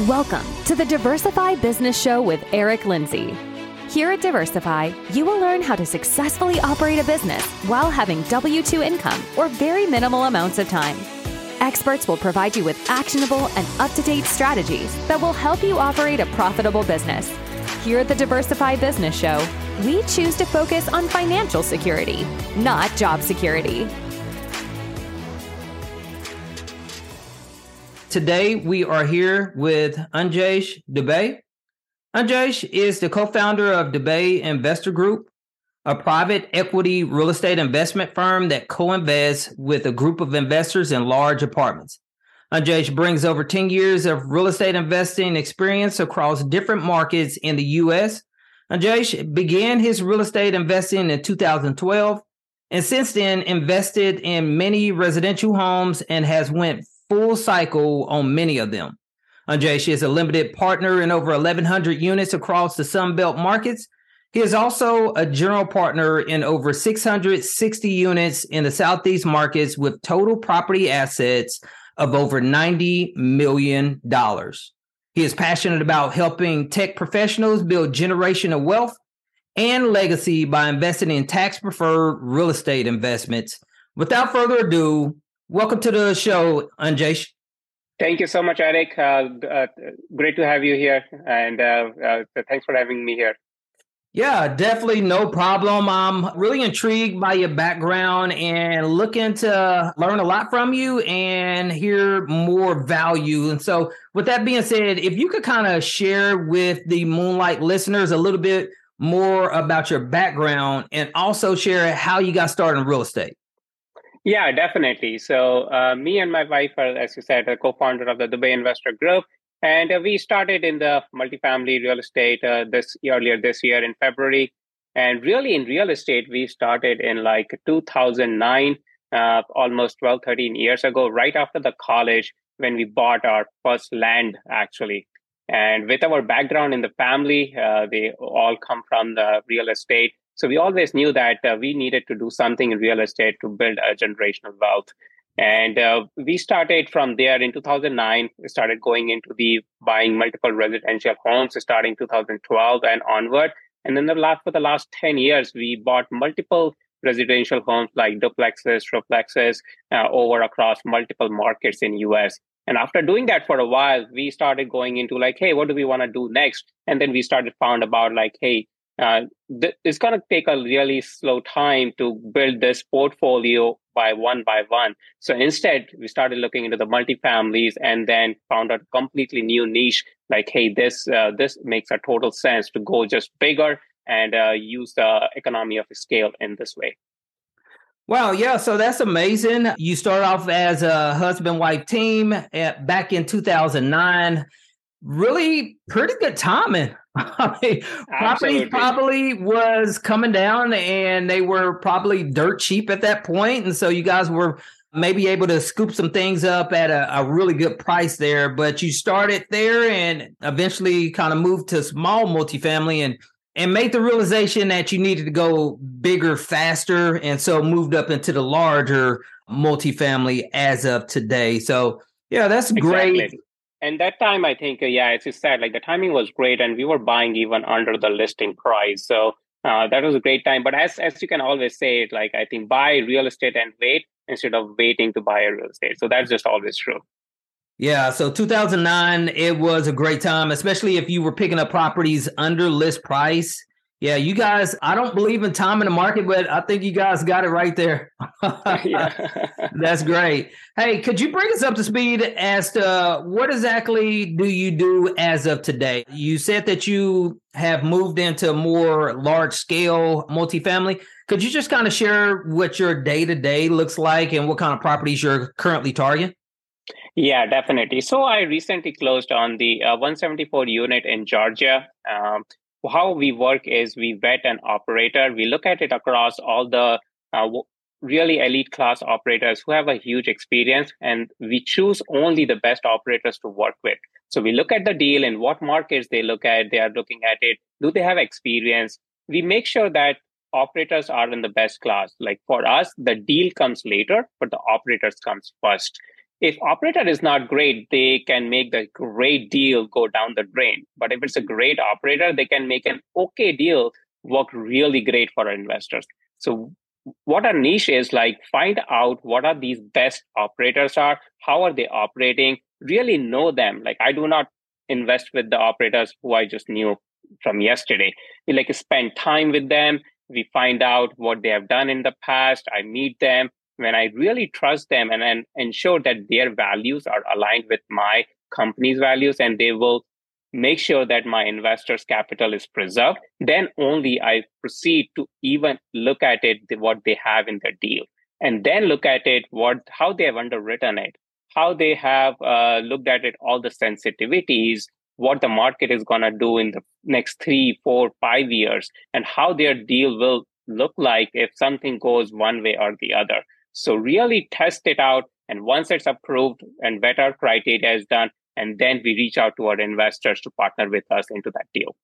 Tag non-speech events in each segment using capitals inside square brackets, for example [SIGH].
Welcome to the Diversify Business Show with Eric Lindsey. Here at Diversify, you will learn how to successfully operate a business while having W 2 income or very minimal amounts of time. Experts will provide you with actionable and up to date strategies that will help you operate a profitable business. Here at the Diversify Business Show, we choose to focus on financial security, not job security. Today, we are here with Anjesh Dubey. Anjesh is the co founder of Dubey Investor Group, a private equity real estate investment firm that co invests with a group of investors in large apartments. Anjesh brings over 10 years of real estate investing experience across different markets in the US. Anjesh began his real estate investing in 2012 and since then invested in many residential homes and has went full cycle on many of them. Anjesh is a limited partner in over 1,100 units across the Sunbelt markets. He is also a general partner in over 660 units in the Southeast markets with total property assets of over $90 million. He is passionate about helping tech professionals build generational wealth and legacy by investing in tax preferred real estate investments. Without further ado, Welcome to the show, Anjesh. Thank you so much, Eric. Uh, uh, great to have you here, and uh, uh, thanks for having me here. Yeah, definitely no problem. I'm really intrigued by your background and looking to learn a lot from you and hear more value. And so, with that being said, if you could kind of share with the Moonlight listeners a little bit more about your background and also share how you got started in real estate. Yeah, definitely. So, uh, me and my wife are, as you said, a co-founder of the Dubey Investor Group, and uh, we started in the multifamily real estate uh, this earlier this year in February. And really, in real estate, we started in like 2009, uh, almost 12, 13 years ago, right after the college when we bought our first land, actually. And with our background in the family, uh, they all come from the real estate. So we always knew that uh, we needed to do something in real estate to build a generational wealth. And uh, we started from there in 2009. We started going into the buying multiple residential homes starting 2012 and onward. And then the last, for the last 10 years, we bought multiple residential homes like duplexes, triplexes uh, over across multiple markets in US. And after doing that for a while, we started going into like, hey, what do we want to do next? And then we started found about like, hey, uh, th- it's going to take a really slow time to build this portfolio by one by one. So instead, we started looking into the multifamilies and then found a completely new niche. Like, hey, this uh, this makes a total sense to go just bigger and uh, use the economy of scale in this way. Wow, yeah, so that's amazing. You start off as a husband wife team at, back in 2009 really pretty good timing. [LAUGHS] I mean, property probably was coming down and they were probably dirt cheap at that point. And so you guys were maybe able to scoop some things up at a, a really good price there. But you started there and eventually kind of moved to small multifamily and and made the realization that you needed to go bigger faster and so moved up into the larger multifamily as of today. So yeah, that's exactly. great and that time i think uh, yeah as you said like the timing was great and we were buying even under the listing price. So uh, that was a great time. But as as you can always say it like i think buy real estate and wait instead of waiting to buy a real estate. So that's just always true. Yeah so 2009 it was a great time especially if you were picking up properties under list price yeah, you guys, I don't believe in time in the market, but I think you guys got it right there. [LAUGHS] [LAUGHS] That's great. Hey, could you bring us up to speed as to what exactly do you do as of today? You said that you have moved into more large scale multifamily. Could you just kind of share what your day to day looks like and what kind of properties you're currently targeting? Yeah, definitely. So I recently closed on the uh, 174 unit in Georgia. Um, how we work is we vet an operator. We look at it across all the uh, really elite class operators who have a huge experience, and we choose only the best operators to work with. So we look at the deal and what markets they look at. They are looking at it. Do they have experience? We make sure that operators are in the best class. Like for us, the deal comes later, but the operators comes first. If operator is not great, they can make the great deal go down the drain. But if it's a great operator, they can make an okay deal work really great for our investors. So what our niche is like find out what are these best operators are how are they operating really know them. Like i do not invest with the operators who i just knew from yesterday. We like spend time with them. We find out what they have done in the past. I meet them when i really trust them and, and ensure that their values are aligned with my company's values and they will make sure that my investors capital is preserved then only i proceed to even look at it what they have in their deal and then look at it what how they have underwritten it how they have uh, looked at it all the sensitivities what the market is going to do in the next three four five years and how their deal will look like if something goes one way or the other so really test it out and once it's approved and better criteria is done and then we reach out to our investors to partner with us into that deal.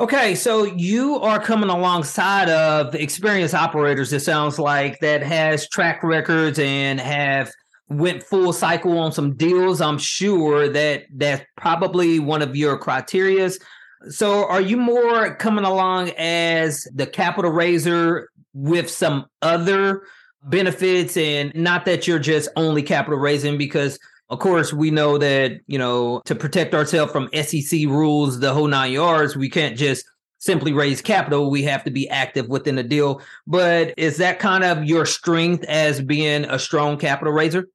Okay, so you are coming alongside of experienced operators. It sounds like that has track records and have went full cycle on some deals. I'm sure that that's probably one of your criterias. So, are you more coming along as the capital raiser with some other benefits, and not that you're just only capital raising because of course, we know that, you know, to protect ourselves from SEC rules, the whole nine yards, we can't just simply raise capital. We have to be active within the deal. But is that kind of your strength as being a strong capital raiser?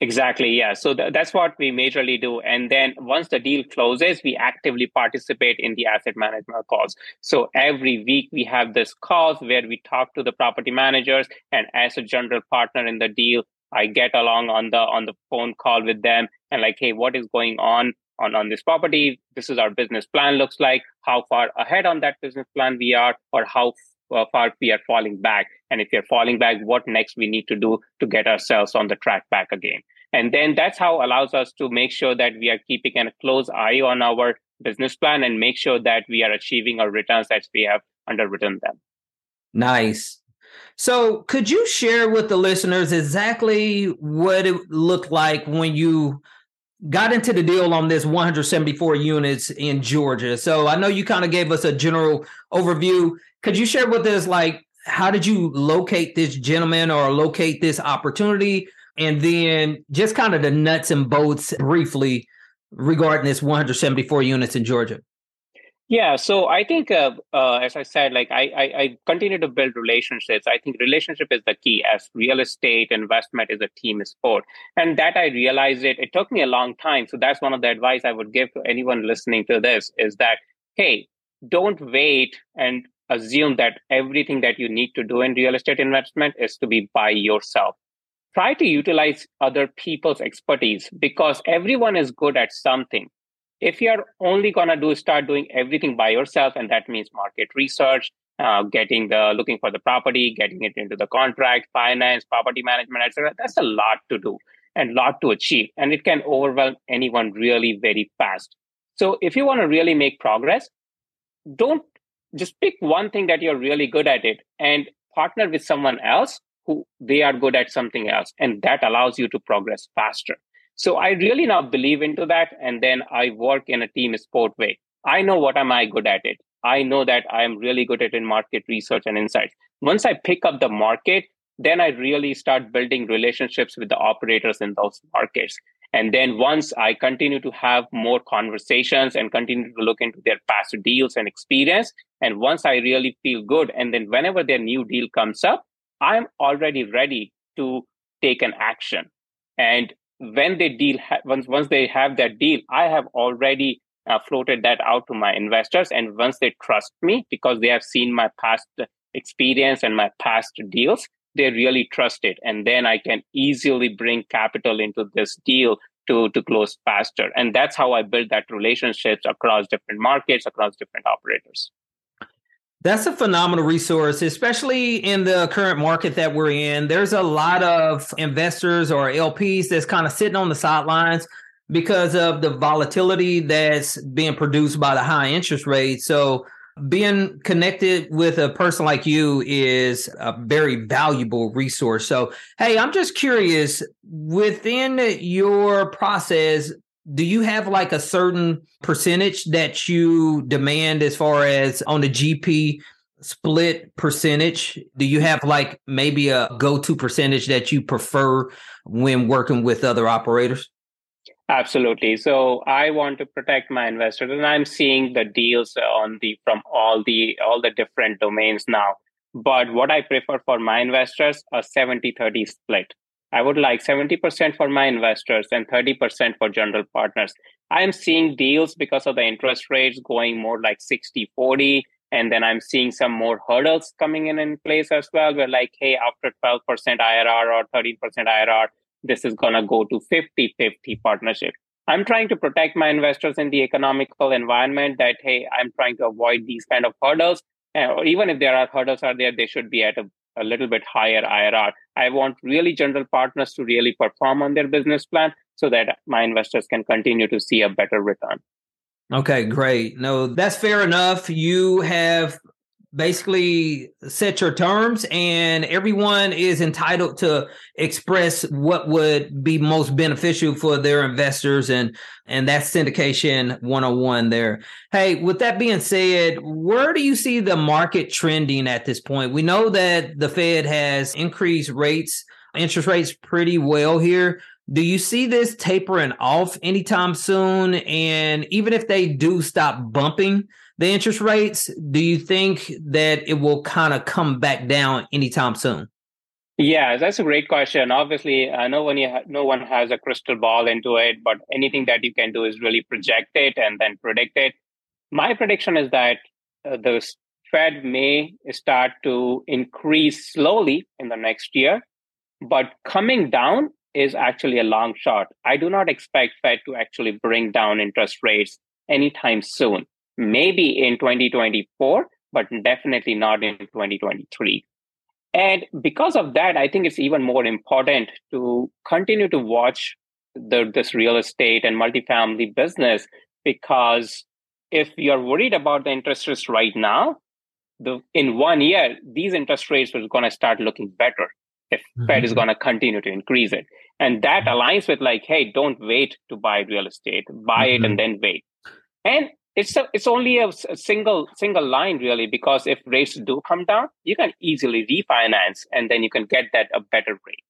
Exactly. Yeah. So th- that's what we majorly do. And then once the deal closes, we actively participate in the asset management calls. So every week we have this calls where we talk to the property managers and as a general partner in the deal, I get along on the on the phone call with them and like, hey, what is going on on on this property? This is our business plan looks like. How far ahead on that business plan we are, or how uh, far we are falling back. And if you're falling back, what next we need to do to get ourselves on the track back again. And then that's how allows us to make sure that we are keeping a close eye on our business plan and make sure that we are achieving our returns as we have underwritten them. Nice. So, could you share with the listeners exactly what it looked like when you got into the deal on this 174 units in Georgia? So, I know you kind of gave us a general overview. Could you share with us, like, how did you locate this gentleman or locate this opportunity? And then just kind of the nuts and bolts briefly regarding this 174 units in Georgia. Yeah, so I think, uh, uh, as I said, like I, I, I, continue to build relationships. I think relationship is the key. As real estate investment is a team sport, and that I realized it. It took me a long time. So that's one of the advice I would give to anyone listening to this: is that hey, don't wait and assume that everything that you need to do in real estate investment is to be by yourself. Try to utilize other people's expertise because everyone is good at something if you're only going to do start doing everything by yourself and that means market research uh, getting the looking for the property getting it into the contract finance property management etc that's a lot to do and lot to achieve and it can overwhelm anyone really very fast so if you want to really make progress don't just pick one thing that you're really good at it and partner with someone else who they are good at something else and that allows you to progress faster so I really now believe into that. And then I work in a team sport way. I know what am I good at it. I know that I am really good at in market research and insights. Once I pick up the market, then I really start building relationships with the operators in those markets. And then once I continue to have more conversations and continue to look into their past deals and experience, and once I really feel good, and then whenever their new deal comes up, I'm already ready to take an action. And when they deal once once they have that deal i have already uh, floated that out to my investors and once they trust me because they have seen my past experience and my past deals they really trust it and then i can easily bring capital into this deal to to close faster and that's how i build that relationships across different markets across different operators that's a phenomenal resource, especially in the current market that we're in. There's a lot of investors or LPs that's kind of sitting on the sidelines because of the volatility that's being produced by the high interest rates. So being connected with a person like you is a very valuable resource. So, hey, I'm just curious within your process, do you have like a certain percentage that you demand as far as on the GP split percentage? Do you have like maybe a go to percentage that you prefer when working with other operators? Absolutely. So I want to protect my investors, and I'm seeing the deals on the from all the all the different domains now. But what I prefer for my investors a 70-30 split. I would like 70% for my investors and 30% for general partners. I am seeing deals because of the interest rates going more like 60 40. And then I'm seeing some more hurdles coming in in place as well. Where like, hey, after 12% IRR or 13% IRR, this is going to go to 50 50 partnership. I'm trying to protect my investors in the economical environment that, hey, I'm trying to avoid these kind of hurdles. Or even if there are hurdles are there, they should be at a, a little bit higher IRR. I want really general partners to really perform on their business plan so that my investors can continue to see a better return. Okay, great. No, that's fair enough. You have basically set your terms and everyone is entitled to express what would be most beneficial for their investors and and that's syndication 101 there. Hey with that being said where do you see the market trending at this point? We know that the fed has increased rates interest rates pretty well here. Do you see this tapering off anytime soon? And even if they do stop bumping the interest rates, do you think that it will kind of come back down anytime soon? Yeah, that's a great question. Obviously, uh, no one ha- no one has a crystal ball into it, but anything that you can do is really project it and then predict it. My prediction is that uh, the Fed may start to increase slowly in the next year, but coming down is actually a long shot. I do not expect Fed to actually bring down interest rates anytime soon maybe in 2024, but definitely not in 2023. And because of that, I think it's even more important to continue to watch the, this real estate and multifamily business because if you're worried about the interest rates right now, the in one year, these interest rates are going to start looking better if mm-hmm. Fed is going to continue to increase it. And that aligns with like, hey, don't wait to buy real estate, buy mm-hmm. it and then wait. And it's a, it's only a, a, single single line really because if rates do come down you can easily refinance and then you can get that a better rate.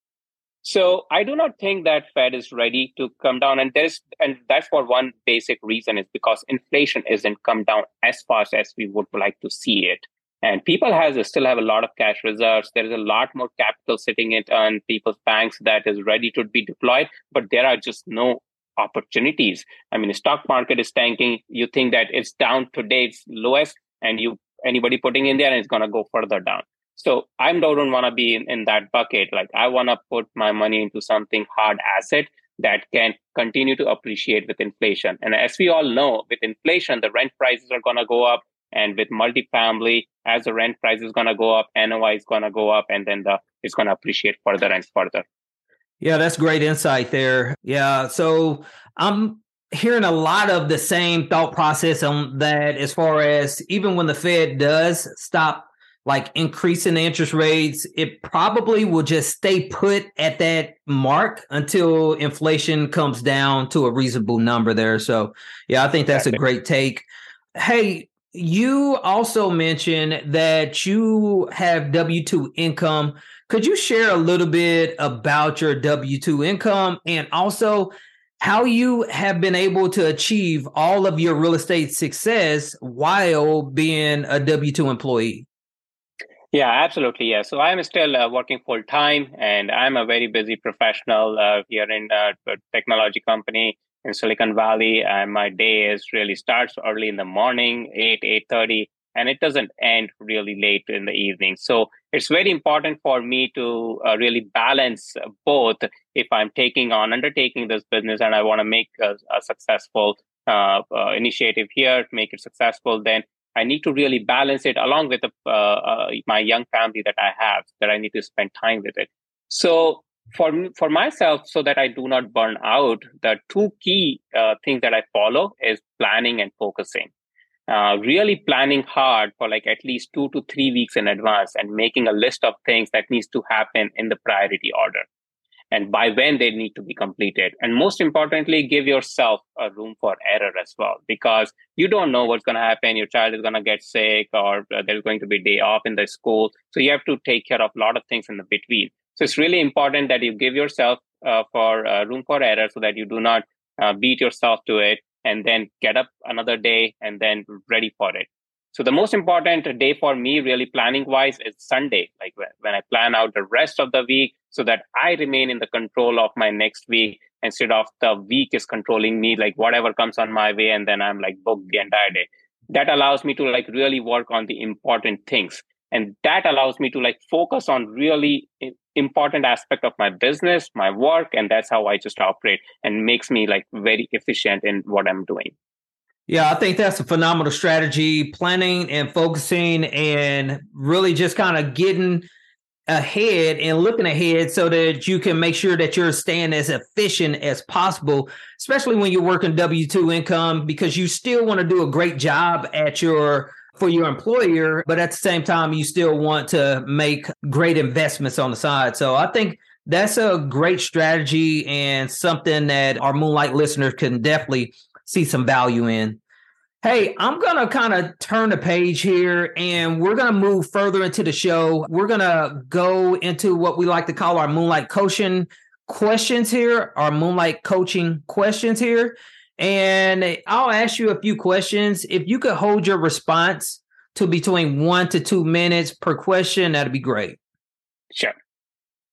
So i do not think that fed is ready to come down and there's and that's for one basic reason is because inflation isn't come down as fast as we would like to see it. And people has still have a lot of cash reserves. There is a lot more capital sitting it on people's banks that is ready to be deployed but there are just no opportunities. I mean, the stock market is tanking. You think that it's down today, it's lowest, and you anybody putting in there and it's going to go further down. So I don't want to be in, in that bucket. Like I want to put my money into something hard asset that can continue to appreciate with inflation. And as we all know, with inflation, the rent prices are going to go up. And with multifamily, as the rent price is going to go up, NOI is going to go up, and then the it's going to appreciate further and further. Yeah, that's great insight there. Yeah. So I'm hearing a lot of the same thought process on that as far as even when the Fed does stop like increasing the interest rates, it probably will just stay put at that mark until inflation comes down to a reasonable number there. So, yeah, I think that's a great take. Hey, you also mentioned that you have W 2 income. Could you share a little bit about your W 2 income and also how you have been able to achieve all of your real estate success while being a W 2 employee? Yeah, absolutely. Yeah. So I'm still uh, working full time and I'm a very busy professional uh, here in uh, a technology company in Silicon Valley. And my day is really starts early in the morning, 8, 8.30, and it doesn't end really late in the evening. So it's very important for me to uh, really balance both if I'm taking on undertaking this business and I want to make a, a successful uh, uh, initiative here, make it successful, then I need to really balance it along with the, uh, uh, my young family that I have, that I need to spend time with it. So for for myself, so that I do not burn out, the two key uh, things that I follow is planning and focusing. Uh, really planning hard for like at least two to three weeks in advance and making a list of things that needs to happen in the priority order and by when they need to be completed. And most importantly, give yourself a room for error as well, because you don't know what's going to happen. Your child is going to get sick or uh, there's going to be day off in the school. So you have to take care of a lot of things in the between. So it's really important that you give yourself uh, for uh, room for error so that you do not uh, beat yourself to it and then get up another day and then ready for it. So the most important day for me, really planning wise, is Sunday. Like when I plan out the rest of the week, so that I remain in the control of my next week instead of the week is controlling me, like whatever comes on my way, and then I'm like booked the entire day. That allows me to like really work on the important things, and that allows me to like focus on really important aspect of my business, my work, and that's how I just operate, and makes me like very efficient in what I'm doing. Yeah, I think that's a phenomenal strategy, planning and focusing and really just kind of getting ahead and looking ahead so that you can make sure that you're staying as efficient as possible, especially when you're working W 2 income, because you still want to do a great job at your for your employer, but at the same time, you still want to make great investments on the side. So I think that's a great strategy and something that our Moonlight listeners can definitely see some value in. Hey, I'm going to kind of turn the page here and we're going to move further into the show. We're going to go into what we like to call our Moonlight Coaching questions here, our Moonlight Coaching questions here. And I'll ask you a few questions. If you could hold your response to between one to two minutes per question, that'd be great. Sure.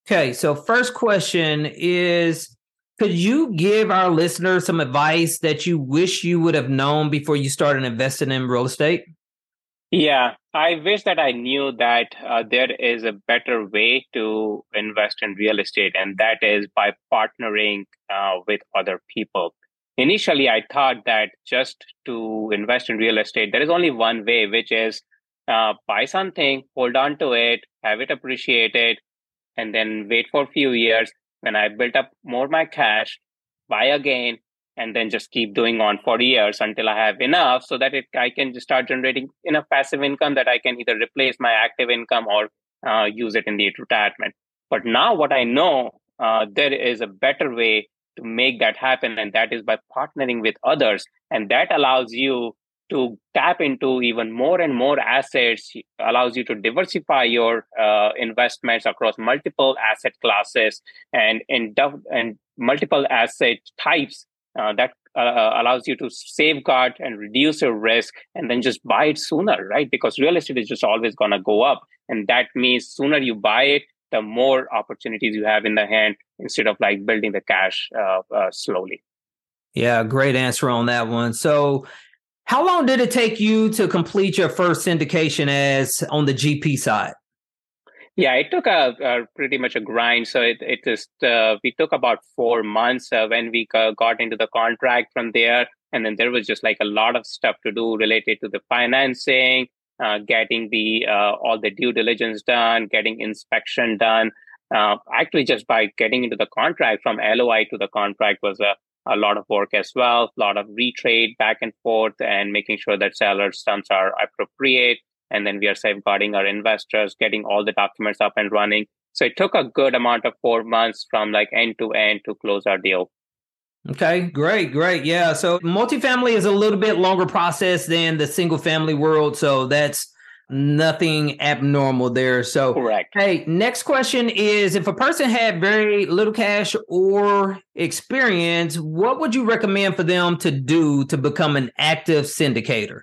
Okay. So, first question is could you give our listeners some advice that you wish you would have known before you started investing in real estate? Yeah, I wish that I knew that uh, there is a better way to invest in real estate, and that is by partnering uh, with other people. Initially, I thought that just to invest in real estate, there is only one way, which is uh, buy something, hold on to it, have it appreciated, and then wait for a few years when I built up more my cash, buy again, and then just keep doing on for years until I have enough so that it, I can just start generating enough passive income that I can either replace my active income or uh, use it in the retirement. But now what I know, uh, there is a better way to make that happen, and that is by partnering with others. And that allows you to tap into even more and more assets allows you to diversify your uh, investments across multiple asset classes and in and multiple asset types uh, that uh, allows you to safeguard and reduce your risk and then just buy it sooner right because real estate is just always going to go up and that means sooner you buy it the more opportunities you have in the hand instead of like building the cash uh, uh, slowly yeah great answer on that one so how long did it take you to complete your first syndication as on the GP side? Yeah, it took a, a pretty much a grind. So it it just uh, we took about four months uh, when we got into the contract from there, and then there was just like a lot of stuff to do related to the financing, uh, getting the uh, all the due diligence done, getting inspection done. Uh, actually, just by getting into the contract from LOI to the contract was a a lot of work as well, a lot of retrade back and forth and making sure that sellers' terms are appropriate. And then we are safeguarding our investors, getting all the documents up and running. So it took a good amount of four months from like end to end to close our deal. Okay, great, great. Yeah. So multifamily is a little bit longer process than the single family world. So that's nothing abnormal there. So, correct. Hey, next question is if a person had very little cash or experience, what would you recommend for them to do to become an active syndicator?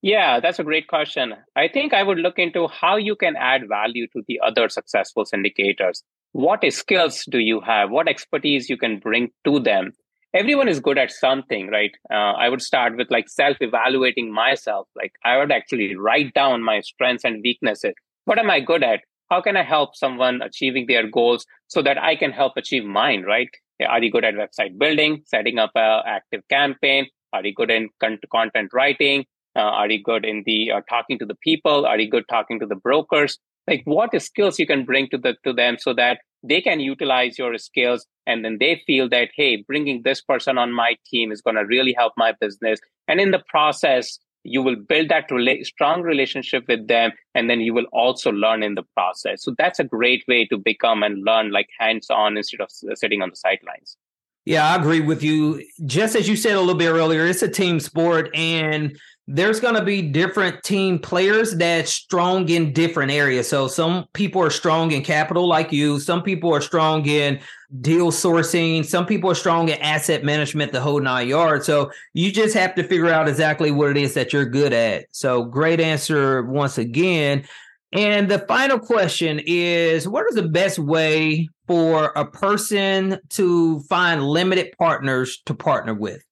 Yeah, that's a great question. I think I would look into how you can add value to the other successful syndicators. What skills do you have? What expertise you can bring to them? Everyone is good at something right? Uh, i would start with like self evaluating myself. Like i would actually write down my strengths and weaknesses. What am i good at? How can i help someone achieving their goals so that i can help achieve mine right? Are you good at website building setting up a active campaign? Are you good in con- content writing? Uh, are you good in the uh, talking to the people? Are you good talking to the brokers? Like what skills you can bring to the to them so that they can utilize your skills and then they feel that hey bringing this person on my team is going to really help my business. And in the process you will build that rela- strong relationship with them and then you will also learn in the process. So that's a great way to become and learn like hands on instead of sitting on the sidelines. Yeah i agree with you. Just as you said a little bit earlier it's a team sport and there's going to be different team players that's strong in different areas. So some people are strong in capital like you, some people are strong in deal sourcing, some people are strong in asset management, the whole nine yards. So you just have to figure out exactly what it is that you're good at. So great answer once again. And the final question is what is the best way for a person to find limited partners to partner with?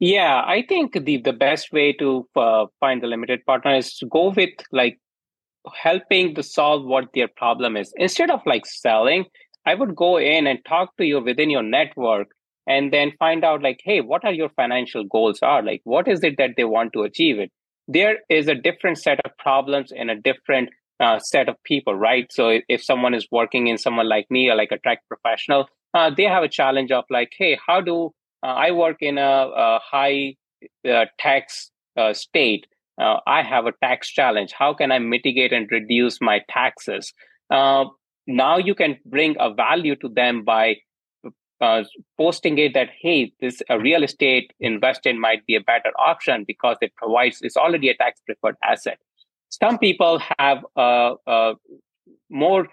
Yeah, I think the the best way to uh, find the limited partner is to go with like helping to solve what their problem is instead of like selling. I would go in and talk to you within your network and then find out like, hey, what are your financial goals are? Like, what is it that they want to achieve? It there is a different set of problems and a different uh, set of people, right? So if someone is working in someone like me or like a tech professional, uh, they have a challenge of like, hey, how do I work in a, a high uh, tax uh, state. I have a tax challenge. How can I mitigate and reduce my taxes? now you can bring a value to them by uh, posting it that hey this a real estate investment might be a better option because it provides it's already a tax preferred asset some people have uh, uh, more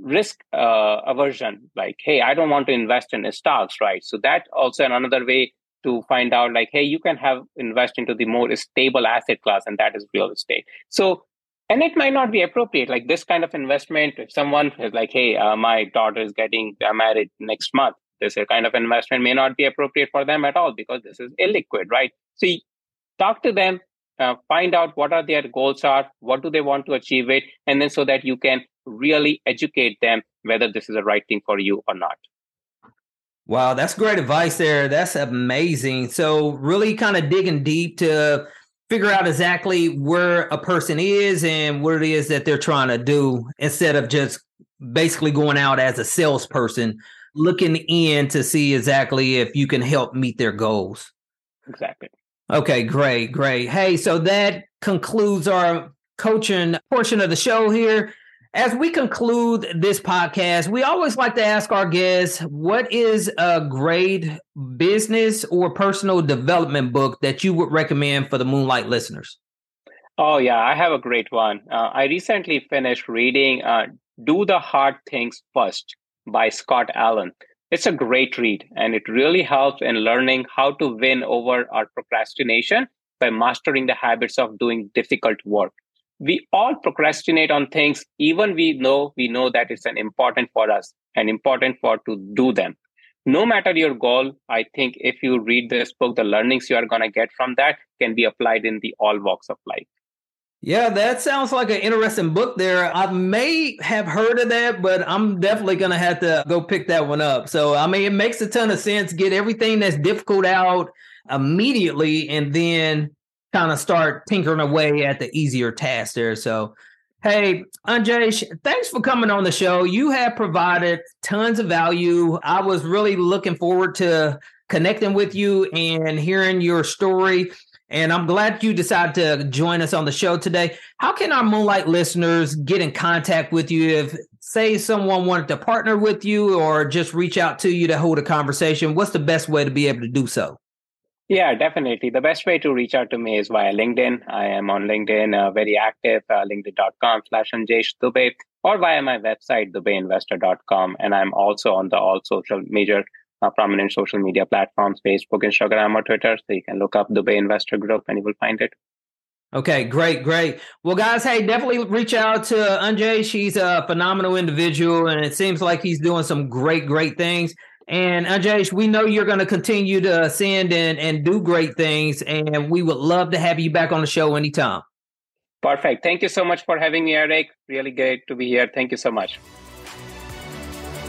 risk uh, aversion like hey i don't want to invest in stocks right? So that also another way to find out like hey you can have invest into the more stable asset class and that is real estate. So and it might not be appropriate like this kind of investment if someone is like hey uh, my daughter is getting married next month this kind of investment may not be appropriate for them at all because this is illiquid right? So talk to them uh, find out what are their goals are what do they want to achieve it and then so that you can really educate them whether this is the right thing for you or not. Wow, that's great advice there. That's amazing. So, really kind of digging deep to figure out exactly where a person is and what it is that they're trying to do instead of just basically going out as a salesperson, looking in to see exactly if you can help meet their goals. Exactly. Okay, great, great. Hey, so that concludes our coaching portion of the show here. As we conclude this podcast, we always like to ask our guests what is a great business or personal development book that you would recommend for the Moonlight listeners? Oh, yeah, I have a great one. Uh, I recently finished reading uh, Do the Hard Things First by Scott Allen. It's a great read, and it really helps in learning how to win over our procrastination by mastering the habits of doing difficult work we all procrastinate on things even we know we know that it's an important for us and important for to do them no matter your goal i think if you read this book the learnings you are going to get from that can be applied in the all walks of life yeah, that sounds like an interesting book there. I may have heard of that, but I'm definitely going to have to go pick that one up. So, I mean, it makes a ton of sense. Get everything that's difficult out immediately and then kind of start tinkering away at the easier tasks there. So, hey, Anjesh, thanks for coming on the show. You have provided tons of value. I was really looking forward to connecting with you and hearing your story. And I'm glad you decided to join us on the show today. How can our Moonlight listeners get in contact with you if, say, someone wanted to partner with you or just reach out to you to hold a conversation? What's the best way to be able to do so? Yeah, definitely. The best way to reach out to me is via LinkedIn. I am on LinkedIn, uh, very active, uh, linkedin.com slash Anjesh Dubey, or via my website, dubeyinvestor.com. And I'm also on the all social major uh, prominent social media platforms, Facebook, Instagram, or Twitter. So you can look up Dubey Investor Group and you will find it. Okay, great, great. Well, guys, hey, definitely reach out to Anjay. She's a phenomenal individual, and it seems like he's doing some great, great things. And Anjesh, we know you're going to continue to ascend and, and do great things. And we would love to have you back on the show anytime. Perfect. Thank you so much for having me, Eric. Really great to be here. Thank you so much.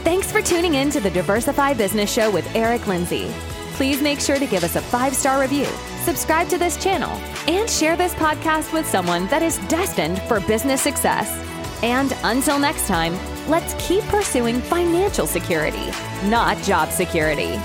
Thanks for tuning in to the Diversify Business Show with Eric Lindsey. Please make sure to give us a five star review, subscribe to this channel, and share this podcast with someone that is destined for business success. And until next time, let's keep pursuing financial security, not job security.